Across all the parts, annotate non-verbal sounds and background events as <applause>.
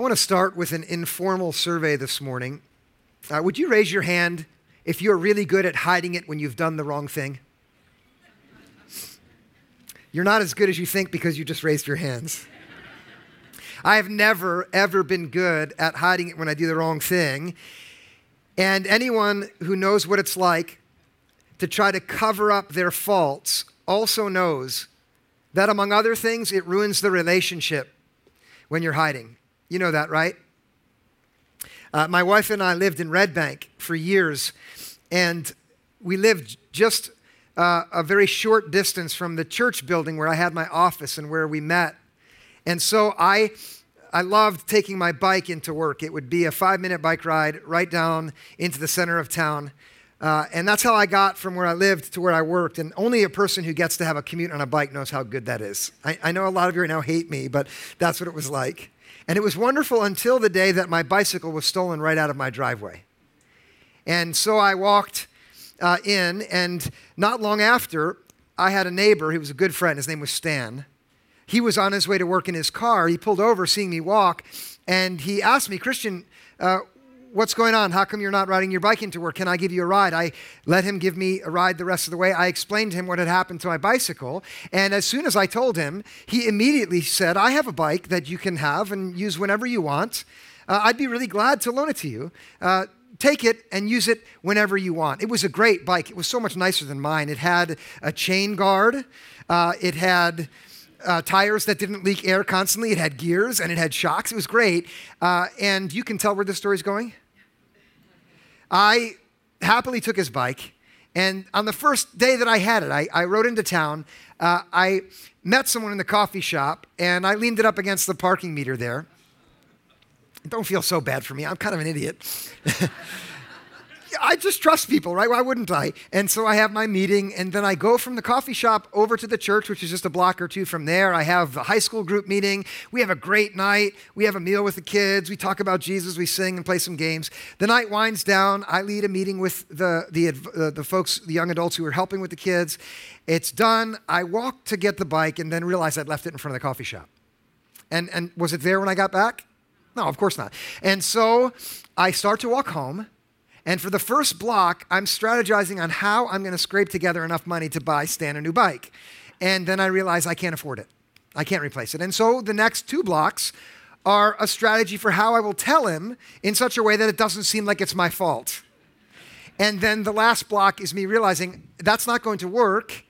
I want to start with an informal survey this morning. Uh, would you raise your hand if you're really good at hiding it when you've done the wrong thing? You're not as good as you think because you just raised your hands. I have never, ever been good at hiding it when I do the wrong thing. And anyone who knows what it's like to try to cover up their faults also knows that, among other things, it ruins the relationship when you're hiding. You know that, right? Uh, my wife and I lived in Red Bank for years, and we lived just uh, a very short distance from the church building where I had my office and where we met. And so I, I loved taking my bike into work. It would be a five minute bike ride right down into the center of town. Uh, and that's how I got from where I lived to where I worked. And only a person who gets to have a commute on a bike knows how good that is. I, I know a lot of you right now hate me, but that's what it was like. And it was wonderful until the day that my bicycle was stolen right out of my driveway. And so I walked uh, in, and not long after, I had a neighbor, he was a good friend, his name was Stan. He was on his way to work in his car. He pulled over, seeing me walk, and he asked me, Christian, uh, what's going on? How come you're not riding your bike into work? Can I give you a ride? I let him give me a ride the rest of the way. I explained to him what had happened to my bicycle. And as soon as I told him, he immediately said, I have a bike that you can have and use whenever you want. Uh, I'd be really glad to loan it to you. Uh, take it and use it whenever you want. It was a great bike. It was so much nicer than mine. It had a chain guard, uh, it had uh, tires that didn't leak air constantly. It had gears and it had shocks. It was great. Uh, and you can tell where this story's going. I happily took his bike. And on the first day that I had it, I, I rode into town. Uh, I met someone in the coffee shop and I leaned it up against the parking meter there. Don't feel so bad for me. I'm kind of an idiot. <laughs> I just trust people, right? Why wouldn't I? And so I have my meeting, and then I go from the coffee shop over to the church, which is just a block or two from there. I have a high school group meeting. We have a great night. We have a meal with the kids. We talk about Jesus. We sing and play some games. The night winds down. I lead a meeting with the, the, uh, the folks, the young adults who are helping with the kids. It's done. I walk to get the bike and then realize I'd left it in front of the coffee shop. And, and was it there when I got back? No, of course not. And so I start to walk home. And for the first block, I'm strategizing on how I'm going to scrape together enough money to buy Stan a new bike. And then I realize I can't afford it. I can't replace it. And so the next two blocks are a strategy for how I will tell him in such a way that it doesn't seem like it's my fault. And then the last block is me realizing that's not going to work.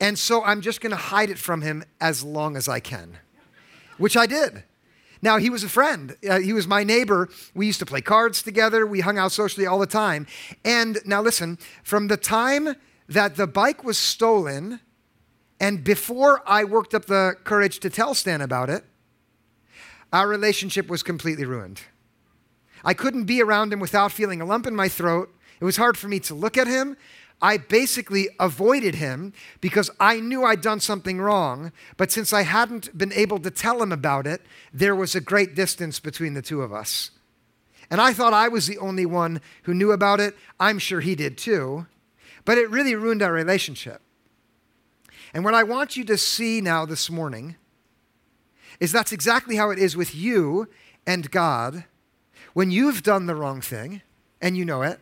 And so I'm just going to hide it from him as long as I can, which I did. Now, he was a friend. Uh, he was my neighbor. We used to play cards together. We hung out socially all the time. And now, listen, from the time that the bike was stolen and before I worked up the courage to tell Stan about it, our relationship was completely ruined. I couldn't be around him without feeling a lump in my throat. It was hard for me to look at him. I basically avoided him because I knew I'd done something wrong. But since I hadn't been able to tell him about it, there was a great distance between the two of us. And I thought I was the only one who knew about it. I'm sure he did too. But it really ruined our relationship. And what I want you to see now this morning is that's exactly how it is with you and God when you've done the wrong thing and you know it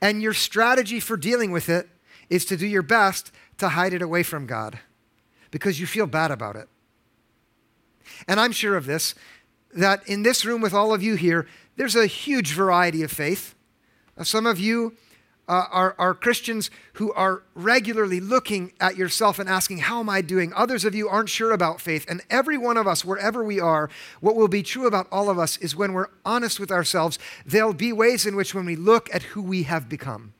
and your strategy for dealing with it is to do your best to hide it away from God because you feel bad about it. And I'm sure of this that in this room with all of you here, there's a huge variety of faith. Some of you uh, are, are Christians who are regularly looking at yourself and asking, How am I doing? Others of you aren't sure about faith. And every one of us, wherever we are, what will be true about all of us is when we're honest with ourselves, there'll be ways in which when we look at who we have become,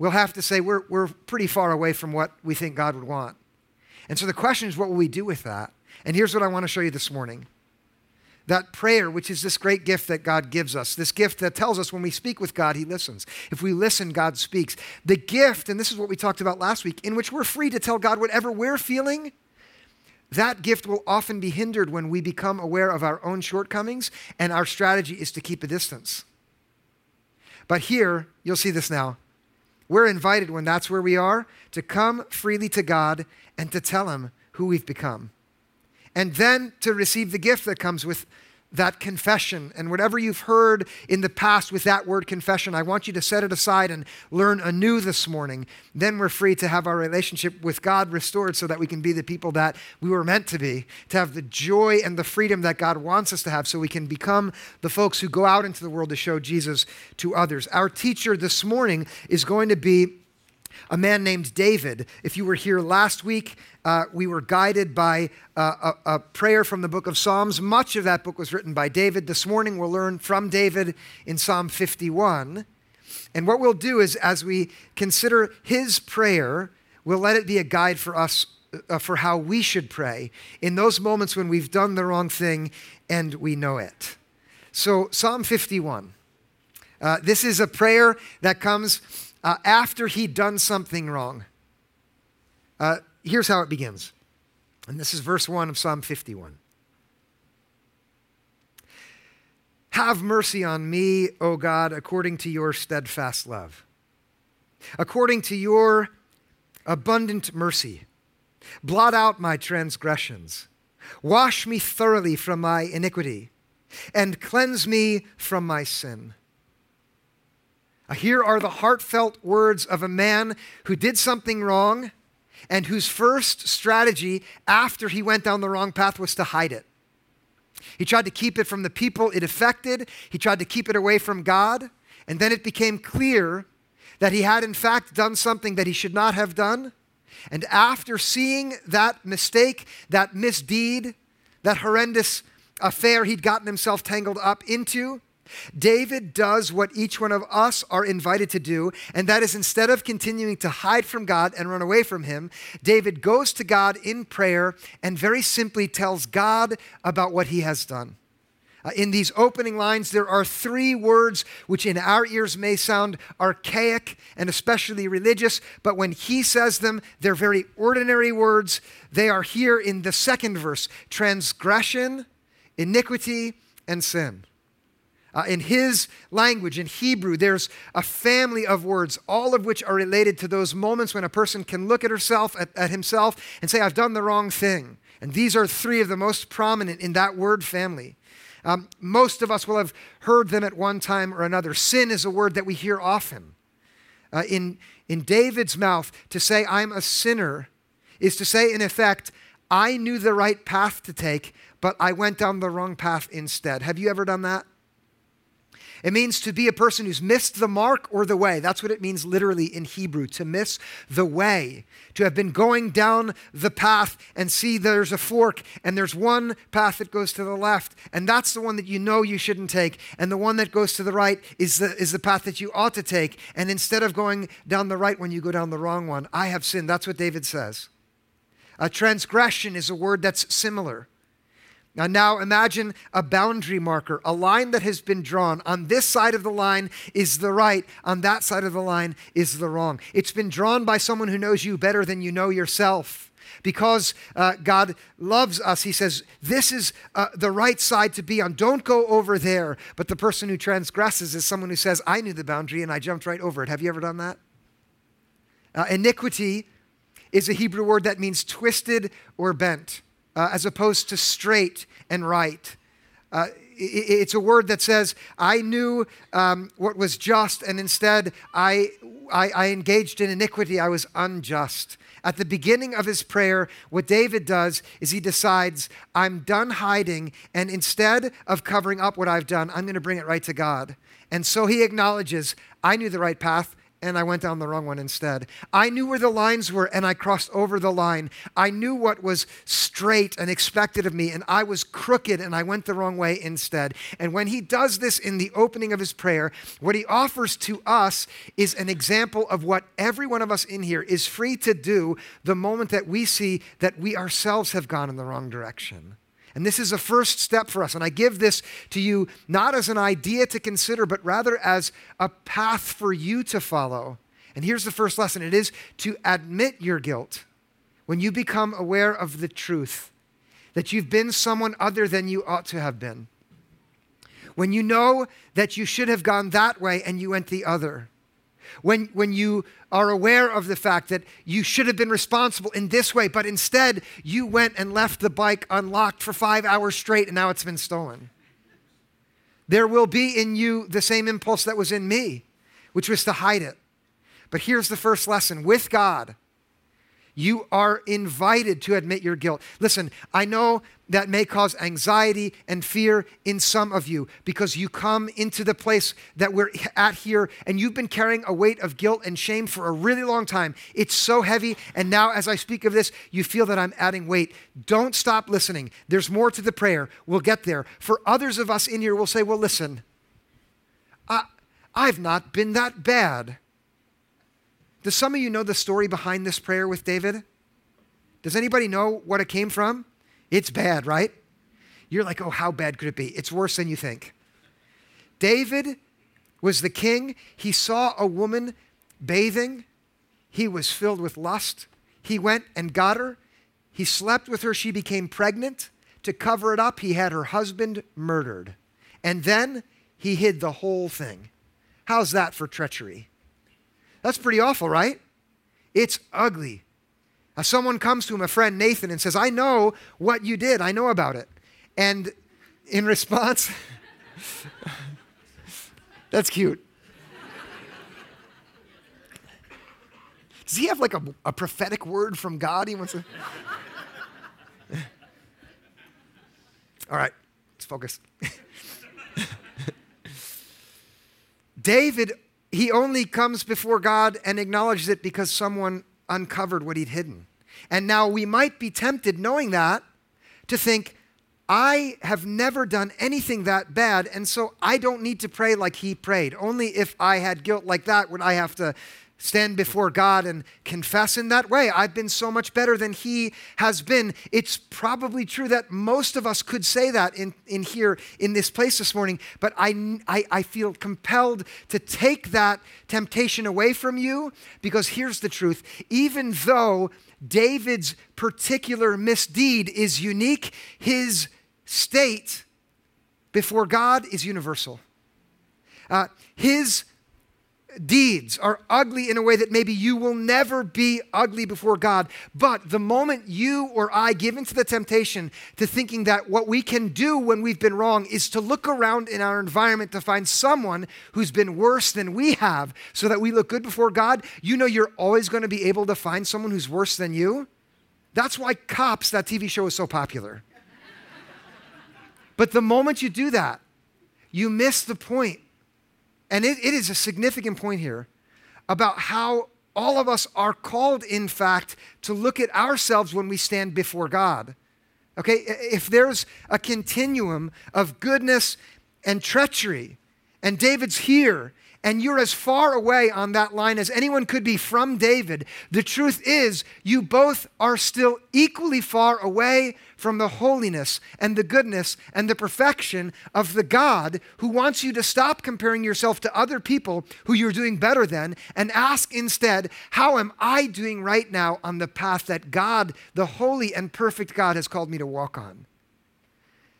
we'll have to say we're, we're pretty far away from what we think God would want. And so the question is, what will we do with that? And here's what I want to show you this morning that prayer, which is this great gift that God gives us, this gift that tells us when we speak with God, He listens. If we listen, God speaks. The gift, and this is what we talked about last week, in which we're free to tell God whatever we're feeling, that gift will often be hindered when we become aware of our own shortcomings, and our strategy is to keep a distance. But here, you'll see this now. We're invited when that's where we are to come freely to God and to tell Him who we've become. And then to receive the gift that comes with that confession. And whatever you've heard in the past with that word confession, I want you to set it aside and learn anew this morning. Then we're free to have our relationship with God restored so that we can be the people that we were meant to be, to have the joy and the freedom that God wants us to have so we can become the folks who go out into the world to show Jesus to others. Our teacher this morning is going to be a man named David. If you were here last week, uh, we were guided by uh, a, a, prayer from the book of Psalms. Much of that book was written by David. This morning, we'll learn from David in Psalm 51. And what we'll do is, as we consider his prayer, we'll let it be a guide for us uh, for how we should pray in those moments when we've done the wrong thing and we know it. So, Psalm 51. Uh, this is a prayer that comes uh, after he'd done something wrong. Here's how it begins. And this is verse 1 of Psalm 51. Have mercy on me, O God, according to your steadfast love. According to your abundant mercy, blot out my transgressions. Wash me thoroughly from my iniquity, and cleanse me from my sin. Here are the heartfelt words of a man who did something wrong and whose first strategy after he went down the wrong path was to hide it. He tried to keep it from the people it affected, he tried to keep it away from God, and then it became clear that he had, in fact, done something that he should not have done. And after seeing that mistake, that misdeed, that horrendous affair he'd gotten himself tangled up into, David does what each one of us are invited to do, and that is instead of continuing to hide from God and run away from Him, David goes to God in prayer and very simply tells God about what he has done. Uh, in these opening lines, there are three words which in our ears may sound archaic and especially religious, but when he says them, they're very ordinary words. They are here in the second verse transgression, iniquity, and sin. Uh, in his language, in Hebrew, there's a family of words, all of which are related to those moments when a person can look at herself, at, at himself, and say, I've done the wrong thing. And these are three of the most prominent in that word family. Um, most of us will have heard them at one time or another. Sin is a word that we hear often. Uh, in, in David's mouth, to say, I'm a sinner, is to say, in effect, I knew the right path to take, but I went down the wrong path instead. Have you ever done that? It means to be a person who's missed the mark or the way. That's what it means literally in Hebrew, to miss the way. To have been going down the path and see there's a fork and there's one path that goes to the left, and that's the one that you know you shouldn't take, and the one that goes to the right is the, is the path that you ought to take. And instead of going down the right one, you go down the wrong one. I have sinned. That's what David says. A transgression is a word that's similar. Now, now imagine a boundary marker, a line that has been drawn. On this side of the line is the right, on that side of the line is the wrong. It's been drawn by someone who knows you better than you know yourself. Because uh, God loves us, He says, This is uh, the right side to be on. Don't go over there. But the person who transgresses is someone who says, I knew the boundary and I jumped right over it. Have you ever done that? Uh, iniquity is a Hebrew word that means twisted or bent uh, as opposed to straight and right. Uh, it's a word that says, I knew um, what was just, and instead I, I, I engaged in iniquity. I was unjust. At the beginning of his prayer, what David does is he decides, I'm done hiding, and instead of covering up what I've done, I'm going to bring it right to God. And so he acknowledges, I knew the right path and I went down the wrong one instead. I knew where the lines were and I crossed over the line. I knew what was straight and expected of me and I was crooked and I went the wrong way instead. And when he does this in the opening of his prayer, what he offers to us is an example of what every one of us in here is free to do the moment that we see that we ourselves have gone in the wrong direction. And this is a first step for us. And I give this to you not as an idea to consider, but rather as a path for you to follow. And here's the first lesson it is to admit your guilt when you become aware of the truth that you've been someone other than you ought to have been. When you know that you should have gone that way and you went the other. When, when you are aware of the fact that you should have been responsible in this way, but instead you went and left the bike unlocked for five hours straight and now it's been stolen. There will be in you the same impulse that was in me, which was to hide it. But here's the first lesson with God, you are invited to admit your guilt. Listen, I know that may cause anxiety and fear in some of you because you come into the place that we're at here and you've been carrying a weight of guilt and shame for a really long time. It's so heavy. And now, as I speak of this, you feel that I'm adding weight. Don't stop listening. There's more to the prayer. We'll get there. For others of us in here, we'll say, well, listen, I, I've not been that bad. Does some of you know the story behind this prayer with David? Does anybody know what it came from? It's bad, right? You're like, oh, how bad could it be? It's worse than you think. David was the king. He saw a woman bathing. He was filled with lust. He went and got her. He slept with her. She became pregnant. To cover it up, he had her husband murdered. And then he hid the whole thing. How's that for treachery? That's pretty awful, right? It's ugly. Now, someone comes to him, a friend, Nathan, and says, I know what you did. I know about it. And in <laughs> response, <laughs> that's cute. Does he have like a, a prophetic word from God he wants to? <laughs> All right, let's focus. David he only comes before God and acknowledges it because someone uncovered what he'd hidden. And now we might be tempted, knowing that, to think, I have never done anything that bad, and so I don't need to pray like he prayed. Only if I had guilt like that would I have to stand before God and confess in that way. I've been so much better than he has been. It's probably true that most of us could say that in, in here in this place this morning, but I, I, I feel compelled to take that temptation away from you because here's the truth. Even though David's particular misdeed is unique, his state before God is universal. Uh, his deeds are ugly in a way that maybe you will never be ugly before God. But the moment you or I give into the temptation to thinking that what we can do when we've been wrong is to look around in our environment to find someone who's been worse than we have so that we look good before God, you know you're always going to be able to find someone who's worse than you. That's why Cops, that TV show, is so popular. <laughs> but the moment you do that, you miss the point and it, it is a significant point here about how all of us are called, in fact, to look at ourselves when we stand before God. Okay, if there's a continuum of goodness and treachery, and David's here, and you're as far away on that line as anyone could be from David, the truth is you both are still equally far away from the holiness and the goodness and the perfection of the God who wants you to stop comparing yourself to other people who you're doing better than and ask instead, How am I doing right now on the path that God, the holy and perfect God, has called me to walk on?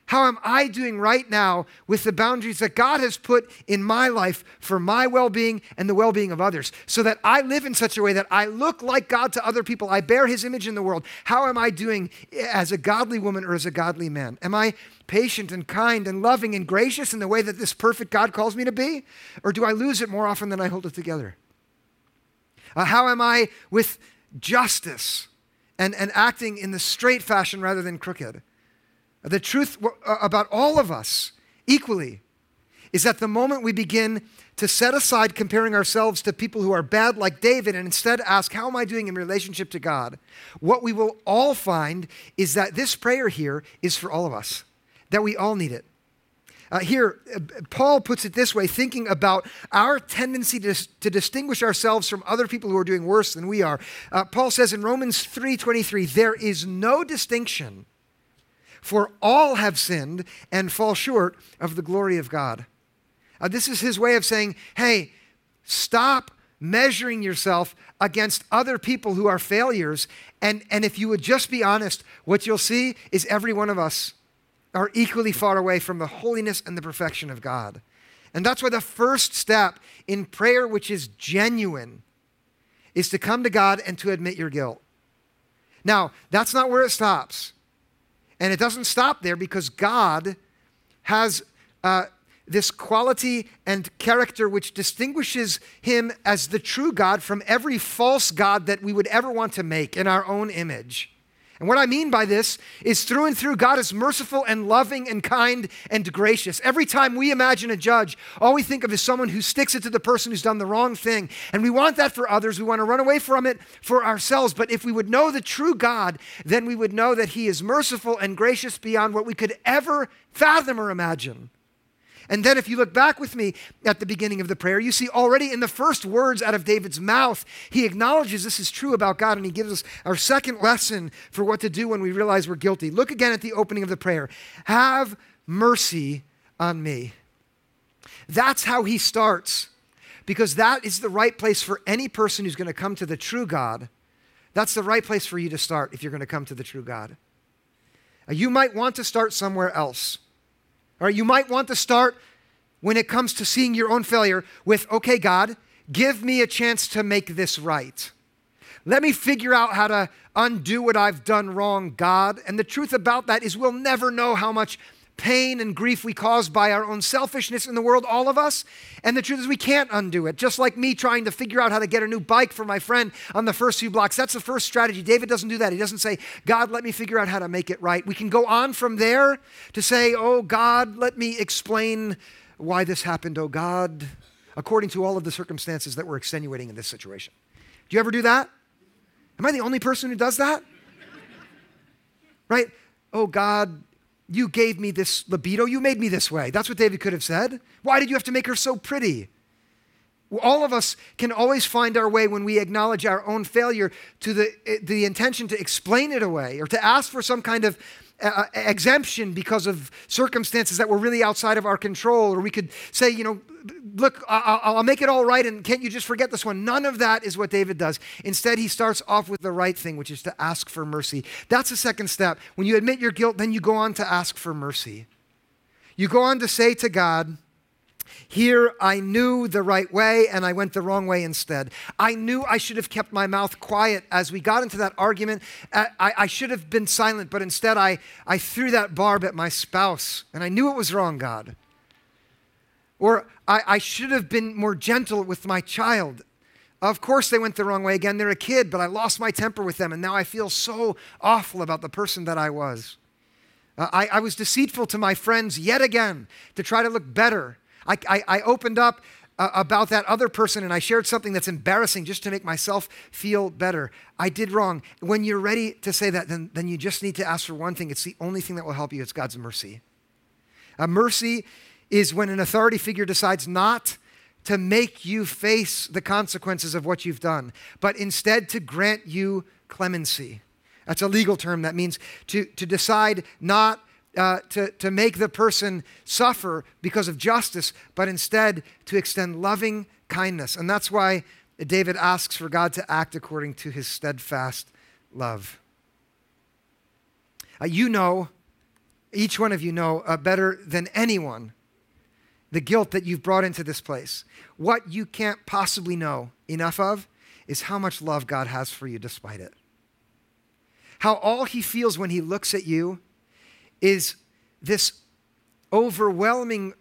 How am I doing right now with the boundaries that God has put in my life for my well being and the well being of others? So that I live in such a way that I look like God to other people. I bear his image in the world. How am I doing as a godly woman or as a godly man? Am I patient and kind and loving and gracious in the way that this perfect God calls me to be? Or do I lose it more often than I hold it together? Uh, how am I with justice and, and acting in the straight fashion rather than crooked? The truth uh, about all of us equally is that the moment we begin to set aside comparing ourselves to people who are bad like David and instead ask, How am I doing in relationship to God? What we will all find is that this prayer here is for all of us, that we all need it. Uh, here, uh, Paul puts it this way, thinking about our tendency to, to distinguish ourselves from other people who are doing worse than we are. Uh, Paul says in Romans 3:23, there is no distinction for all have sinned and fall short of the glory of God. Uh, this is his way of saying, hey, stop measuring yourself against other people who are failures. And, and if you would just be honest, what you'll see is every one of us are equally far away from the holiness and the perfection of God. And that's why the first step in prayer, which is genuine, is to come to God and to admit your guilt. Now, that's not where it stops. And it doesn't stop there because God has uh, this quality and character which distinguishes him as the true God from every false God that we would ever want to make in our own image. And what I mean by this is through and through, God is merciful and loving and kind and gracious. Every time we imagine a judge, all we think of is someone who sticks it to the person who's done the wrong thing. And we want that for others. We want to run away from it for ourselves. But if we would know the true God, then we would know that He is merciful and gracious beyond what we could ever fathom or imagine. And then, if you look back with me at the beginning of the prayer, you see already in the first words out of David's mouth, he acknowledges this is true about God and he gives us our second lesson for what to do when we realize we're guilty. Look again at the opening of the prayer Have mercy on me. That's how he starts, because that is the right place for any person who's going to come to the true God. That's the right place for you to start if you're going to come to the true God. You might want to start somewhere else. Or you might want to start when it comes to seeing your own failure with, okay, God, give me a chance to make this right. Let me figure out how to undo what I've done wrong, God. And the truth about that is we'll never know how much pain and grief we cause by our own selfishness in the world, all of us. And the truth is, we can't undo it. Just like me trying to figure out how to get a new bike for my friend on the first few blocks. That's the first strategy. David doesn't do that. He doesn't say, God, let me figure out how to make it right. We can go on from there to say, Oh, God, let me explain why this happened, oh, God, according to all of the circumstances that were extenuating in this situation. Do you ever do that? Am I the only person who does that? right? Oh, God, you gave me this libido. You made me this way. That's what David could have said. Why did you have to make her so pretty? All of us can always find our way when we acknowledge our own failure to the, eh, the intention to explain it away or to ask for some kind of uh, exemption because of circumstances that were really outside of our control. Or we could say, you know, look, I'll, I'll make it all right, and can't you just forget this one? None of that is what David does. Instead, he starts off with the right thing, which is to ask for mercy. That's the second step. When you admit your guilt, then you go on to ask for mercy. You go on to say to God, here I knew the right way and I went the wrong way instead. I knew I should have kept my mouth quiet as we got into that argument. I, I, should have been silent, but instead I, I threw that barb at my spouse and I knew it was wrong, God. Or I, I should have been more gentle with my child. Of course, they went the wrong way again. They're a kid, but I lost my temper with them, and now I feel so awful about the person that I was. Uh, I, I, was deceitful to my friends yet again to try to look better. I, I, I opened up uh, about that other person and I shared something that's embarrassing just to make myself feel better. I did wrong. When you're ready to say that, then, then you just need to ask for one thing. It's the only thing that will help you it's God's mercy. A mercy is when an authority figure decides not to make you face the consequences of what you've done, but instead to grant you clemency. That's a legal term that means to, to decide not uh, to, to make the person suffer because of justice, but instead to extend loving kindness. And that's why David asks for God to act according to his steadfast love. Uh, you know, each one of you know uh, better than anyone the guilt that you've brought into this place. What you can't possibly know enough of is how much love God has for you despite it. How all he feels when he looks at you is this overwhelming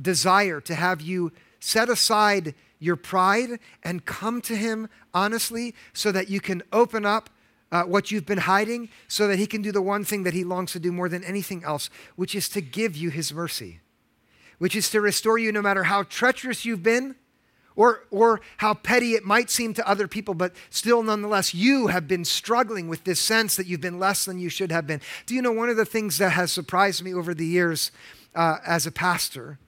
desire to have you set aside your pride and come to him honestly so that you can open up uh, what you've been hiding so that he can do the one thing that he longs to do more than anything else, which is to give you his mercy which is to restore you no matter how treacherous you've been or, or how petty it might seem to other people, but still, nonetheless, you have been struggling with this sense that you've been less than you should have been. Do you know one of the things that has surprised me over the years uh, as a pastor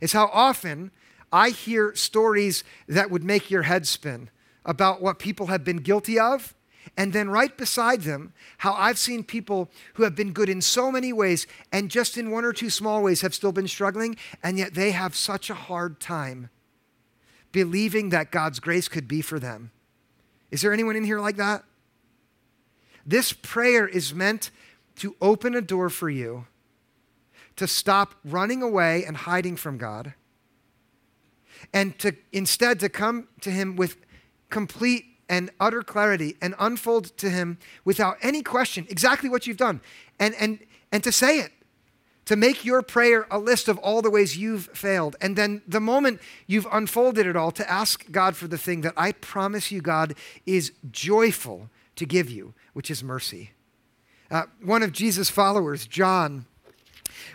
is how often I hear stories that would make your head spin about what people have been guilty of and then right beside them, how I've seen people who have been good in so many ways and just in one or two small ways have still been struggling, and yet they have such a hard time believing that God's grace could be for them. Is there anyone in here like that? This prayer is meant to open a door for you to stop running away and hiding from God and to instead to come to him with complete and utter clarity and unfold to him without any question exactly what you've done and and and to say it to make your prayer a list of all the ways you've failed. And then the moment you've unfolded it all, to ask God for the thing that I promise you, God, is joyful to give you, which is mercy. Uh, one of Jesus' followers, John,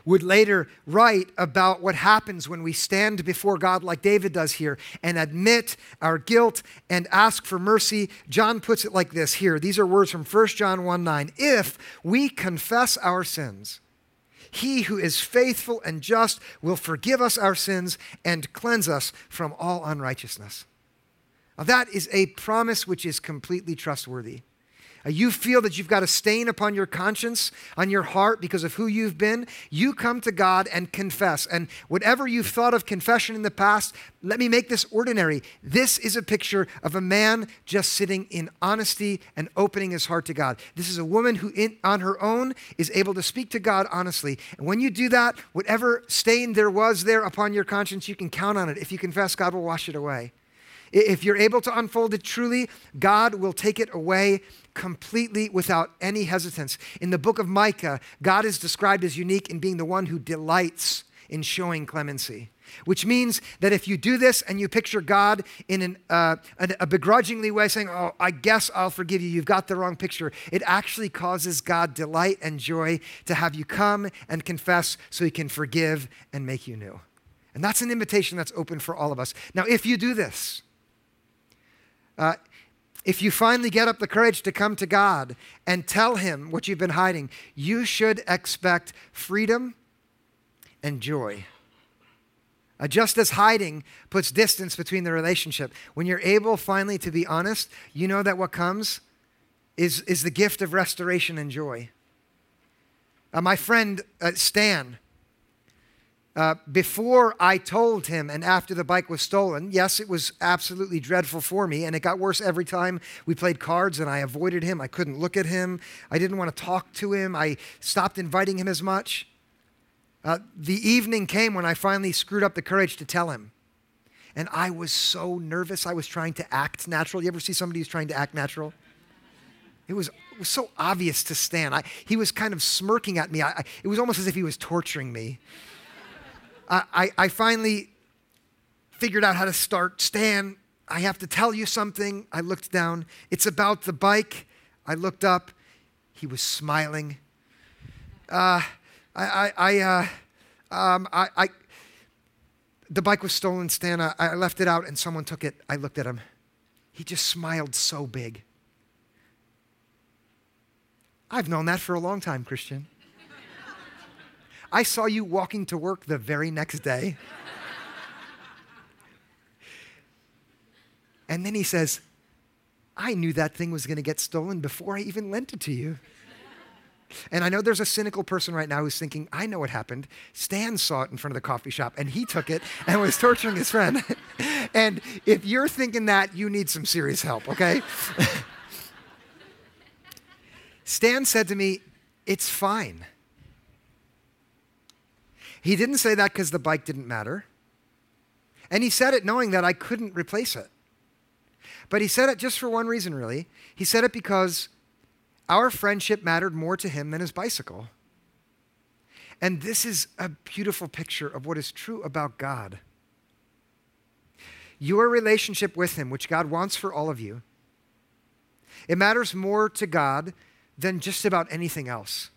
would later write about what happens when we stand before God, like David does here, and admit our guilt and ask for mercy. John puts it like this here. These are words from 1 John 1 9. If we confess our sins, he who is faithful and just will forgive us our sins and cleanse us from all unrighteousness. Now, that is a promise which is completely trustworthy. Uh, you feel that you've got a stain upon your conscience, on your heart because of who you've been, you come to God and confess. And whatever you've thought of confession in the past, let me make this ordinary. This is a picture of a man just sitting in honesty and opening his heart to God. This is a woman who, in, on her own, is able to speak to God honestly. And when you do that, whatever stain there was there upon your conscience, you can count on it. If you confess, God will wash it away. If you're able to unfold it truly, God will take it away completely without any hesitance. In the book of Micah, God is described as unique in being the one who delights in showing clemency. Which means that if you do this and you picture God in an, uh, a, a begrudgingly way, saying, Oh, I guess I'll forgive you, you've got the wrong picture, it actually causes God delight and joy to have you come and confess so he can forgive and make you new. And that's an invitation that's open for all of us. Now, if you do this, uh, if you finally get up the courage to come to God and tell Him what you've been hiding, you should expect freedom and joy. Uh, just as hiding puts distance between the relationship, when you're able finally to be honest, you know that what comes is, is the gift of restoration and joy. Uh, my friend uh, Stan, uh, before I told him and after the bike was stolen, yes, it was absolutely dreadful for me, and it got worse every time we played cards and I avoided him. I couldn't look at him. I didn't want to talk to him. I stopped inviting him as much. Uh, the evening came when I finally screwed up the courage to tell him. And I was so nervous. I was trying to act natural. You ever see somebody who's trying to act natural? It was, it was so obvious to Stan. I, he was kind of smirking at me. I, it was almost as if he was torturing me. I, I finally figured out how to start. Stan, I have to tell you something. I looked down. It's about the bike. I looked up. He was smiling. Uh, I, I, I, uh, um, I, I, the bike was stolen, Stan. I, I left it out and someone took it. I looked at him. He just smiled so big. I've known that for a long time, Christian. I saw you walking to work the very next day. and then he says, I knew that thing was going to get stolen before I even lent it to you. And I know there's a cynical person right now who's thinking, I know what happened. Stan saw it in front of the coffee shop and he took it and was torturing his friend. <laughs> and if you're thinking that, you need some serious help, okay? <laughs> Stan said to me, It's fine. He didn't say that because the bike didn't matter. And he said it knowing that I couldn't replace it. But he said it just for one reason, really. He said it because our friendship mattered more to him than his bicycle. And this is a beautiful picture of what is true about God. Your relationship with him, which God wants for all of you, it matters more to God than just about anything else.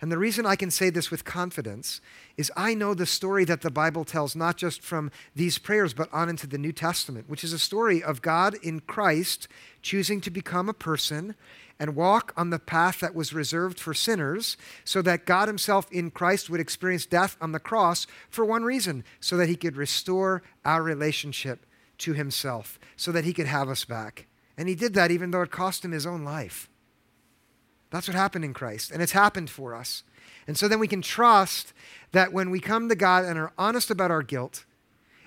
And the reason I can say this with confidence is I know the story that the Bible tells, not just from these prayers, but on into the New Testament, which is a story of God in Christ choosing to become a person and walk on the path that was reserved for sinners, so that God Himself in Christ would experience death on the cross for one reason, so that He could restore our relationship to Himself, so that He could have us back. And He did that even though it cost Him His own life. That's what happened in Christ, and it's happened for us. And so then we can trust that when we come to God and are honest about our guilt,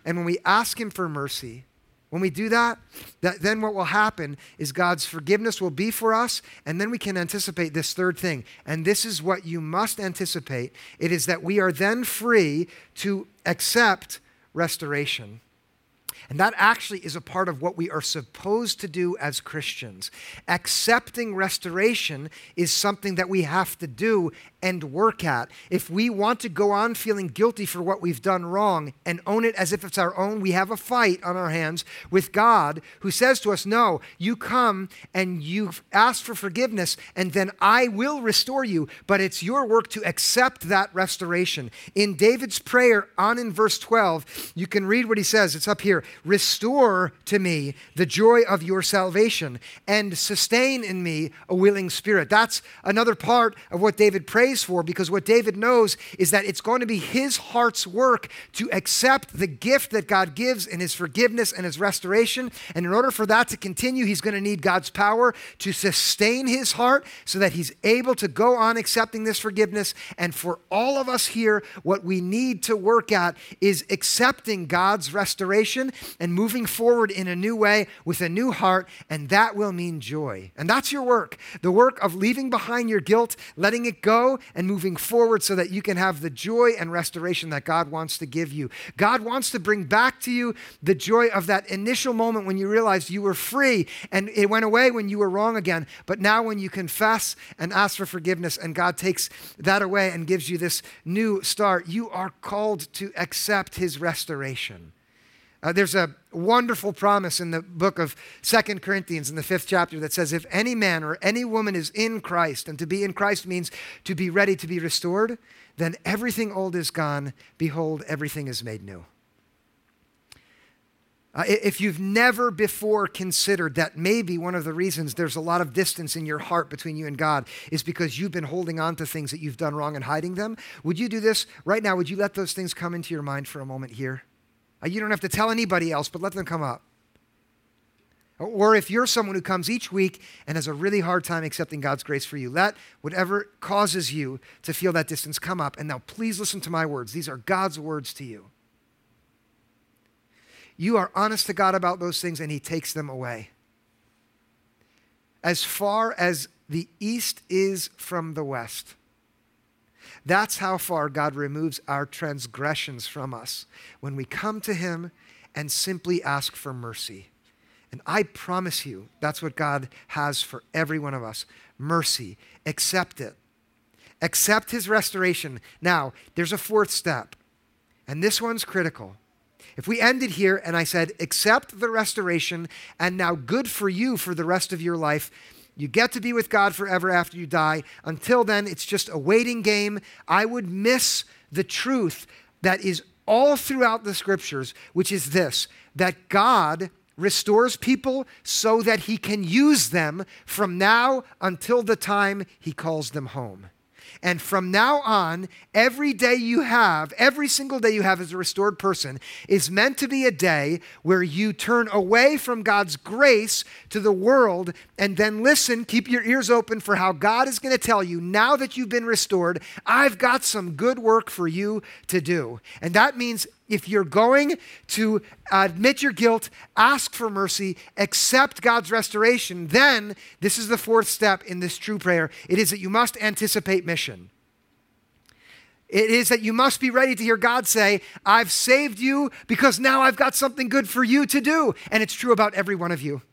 and when we ask Him for mercy, when we do that, that, then what will happen is God's forgiveness will be for us, and then we can anticipate this third thing. And this is what you must anticipate it is that we are then free to accept restoration. And that actually is a part of what we are supposed to do as Christians. Accepting restoration is something that we have to do and work at. If we want to go on feeling guilty for what we've done wrong and own it as if it's our own, we have a fight on our hands with God who says to us, No, you come and you ask for forgiveness, and then I will restore you. But it's your work to accept that restoration. In David's prayer, on in verse 12, you can read what he says. It's up here Restore to me the joy of your salvation and sustain in me a willing spirit. That's another part of what David prays for because what David knows is that it's going to be his heart's work to accept the gift that God gives in his forgiveness and his restoration. And in order for that to continue, he's going to need God's power to sustain his heart so that he's able to go on accepting this forgiveness. And for all of us here, what we need to work at is accepting God's restoration and moving forward in a new way with a new heart. And that will mean joy. And that's your work the work of leaving behind your guilt, letting it go, and moving forward so that you can have the joy and restoration that God wants to give you. God wants to bring back to you the joy of that initial moment when you realized you were free and it went away when you were wrong again. But now, when you confess and ask for forgiveness, and God takes that away and gives you this new start, you are called to accept His restoration. Uh, there's a wonderful promise in the book of Second Corinthians in the fifth chapter that says, If any man or any woman is in Christ, and to be in Christ means to be ready to be restored, then everything old is gone. Behold, everything is made new. Uh, if you've never before considered that maybe one of the reasons there's a lot of distance in your heart between you and God is because you've been holding on to things that you've done wrong and hiding them, would you do this right now? Would you let those things come into your mind for a moment here? Uh, you don't have to tell anybody else, but let them come up. Or if you're someone who comes each week and has a really hard time accepting God's grace for you, let whatever causes you to feel that distance come up. And now, please listen to my words. These are God's words to you. You are honest to God about those things, and He takes them away. As far as the east is from the west, that's how far God removes our transgressions from us when we come to Him and simply ask for mercy. And I promise you, that's what God has for every one of us mercy. Accept it. Accept His restoration. Now, there's a fourth step, and this one's critical. If we ended here and I said, accept the restoration, and now good for you for the rest of your life, you get to be with God forever after you die. Until then, it's just a waiting game. I would miss the truth that is all throughout the scriptures, which is this that God restores people so that he can use them from now until the time he calls them home. And from now on, every day you have, every single day you have as a restored person, is meant to be a day where you turn away from God's grace to the world and then listen, keep your ears open for how God is going to tell you, now that you've been restored, I've got some good work for you to do. And that means if you're going to admit your guilt, ask for mercy, accept God's restoration, then this is the fourth step in this true prayer. It is that you must anticipate mission. It is that you must be ready to hear God say, I've saved you because now I've got something good for you to do. And it's true about every one of you.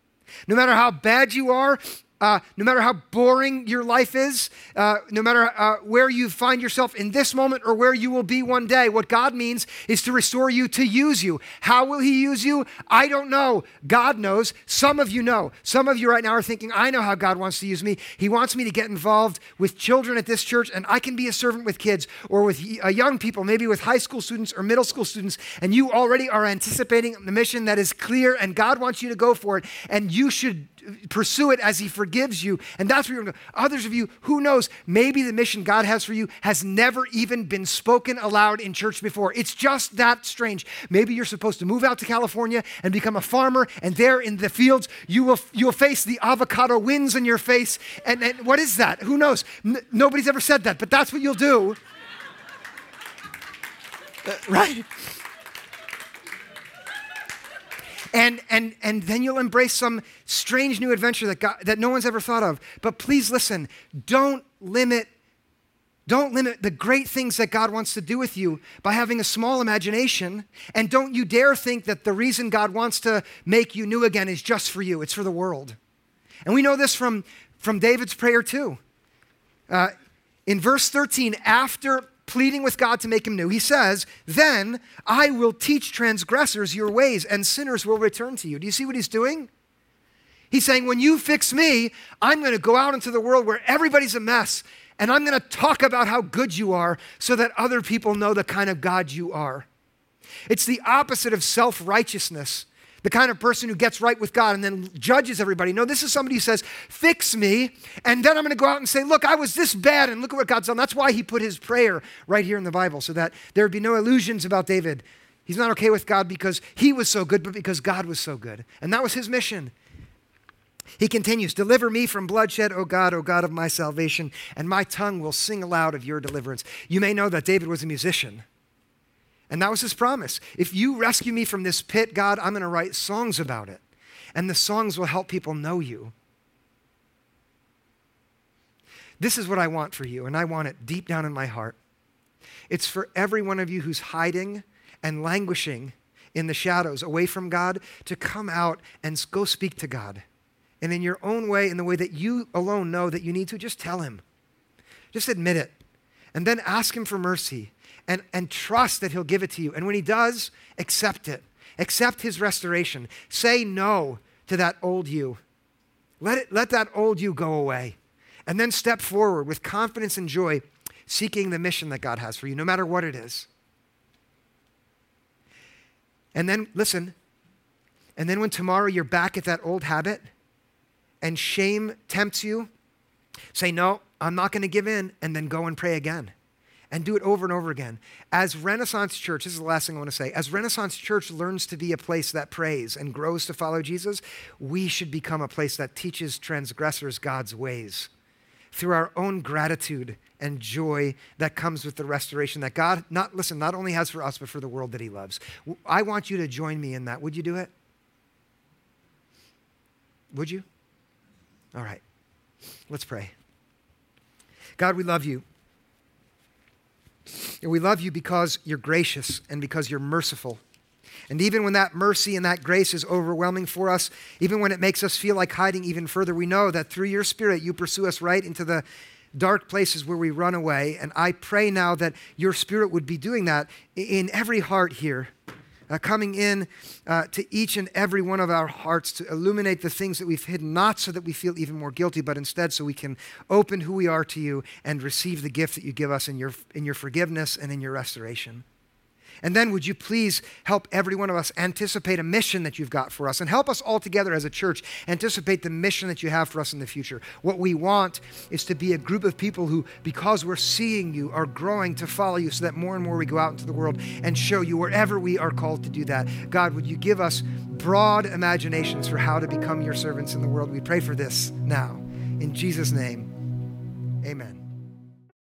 No matter how bad you are, uh, no matter how boring your life is, uh, no matter uh, where you find yourself in this moment or where you will be one day, what God means is to restore you, to use you. How will He use you? I don't know. God knows. Some of you know. Some of you right now are thinking, I know how God wants to use me. He wants me to get involved with children at this church, and I can be a servant with kids or with uh, young people, maybe with high school students or middle school students, and you already are anticipating the mission that is clear, and God wants you to go for it, and you should pursue it as He forgives you. And that's where you're going to go. Others of you, who knows, maybe the mission God has for you has never even been spoken aloud in church before. It's just that strange. Maybe you're supposed to move out to California and become a farmer, and there in the fields, you will, you'll face the avocado winds in your face. And, and what is that? Who knows? N- nobody's ever said that, but that's what you'll do. Uh, <laughs> right? And, and, and then you'll embrace some strange new adventure that, God, that no one's ever thought of. But please listen don't limit Don't limit the great things that God wants to do with you by having a small imagination. And don't you dare think that the reason God wants to make you new again is just for you, it's for the world. And we know this from, from David's prayer too. Uh, in verse 13, after pleading with God to make him new, he says, Then I will teach transgressors your ways, and sinners will return to you. Do you see what he's doing? He's saying, When you fix me, I'm going to go out into the world where everybody's a mess and I'm going to talk about how good you are so that other people know the kind of God you are. It's the opposite of self righteousness, the kind of person who gets right with God and then judges everybody. No, this is somebody who says, Fix me, and then I'm going to go out and say, Look, I was this bad, and look at what God's done. That's why he put his prayer right here in the Bible, so that there would be no illusions about David. He's not okay with God because he was so good, but because God was so good. And that was his mission. He continues, Deliver me from bloodshed, O God, O God of my salvation, and my tongue will sing aloud of your deliverance. You may know that David was a musician. And that was his promise. If you rescue me from this pit, God, I'm going to write songs about it. And the songs will help people know you. This is what I want for you, and I want it deep down in my heart. It's for every one of you who's hiding and languishing in the shadows away from God to come out and go speak to God and in your own way, in the way that you alone know that you need to, just tell him. Just admit it. And then ask him for mercy and, and trust that he'll give it to you. And when he does, accept it. Accept his restoration. Say no to that old you. Let, it, let that old you go away. And then step forward with confidence and joy, seeking the mission that God has for you, no matter what it is. And then, listen, and then when tomorrow you're back at that old habit, and shame tempts you, say, No, I'm not going to give in, and then go and pray again. And do it over and over again. As Renaissance Church, this is the last thing I want to say. As Renaissance Church learns to be a place that prays and grows to follow Jesus, we should become a place that teaches transgressors God's ways through our own gratitude and joy that comes with the restoration that God, not listen, not only has for us, but for the world that He loves. I want you to join me in that. Would you do it? Would you? All right, let's pray. God, we love you. And we love you because you're gracious and because you're merciful. And even when that mercy and that grace is overwhelming for us, even when it makes us feel like hiding even further, we know that through your Spirit, you pursue us right into the dark places where we run away. And I pray now that your Spirit would be doing that in every heart here uh, coming in uh, to each and every one of our hearts to illuminate the things that we've hidden, not so that we feel even more guilty, but instead so we can open who we are to you and receive the gift that you give us in your, in your forgiveness and in your restoration. And then would you please help every one of us anticipate a mission that you've got for us and help us all together as a church anticipate the mission that you have for us in the future. What we want is to be a group of people who, because we're seeing you, are growing to follow you so that more and more we go out into the world and show you wherever we are called to do that. God, would you give us broad imaginations for how to become your servants in the world? We pray for this now. In Jesus' name, amen.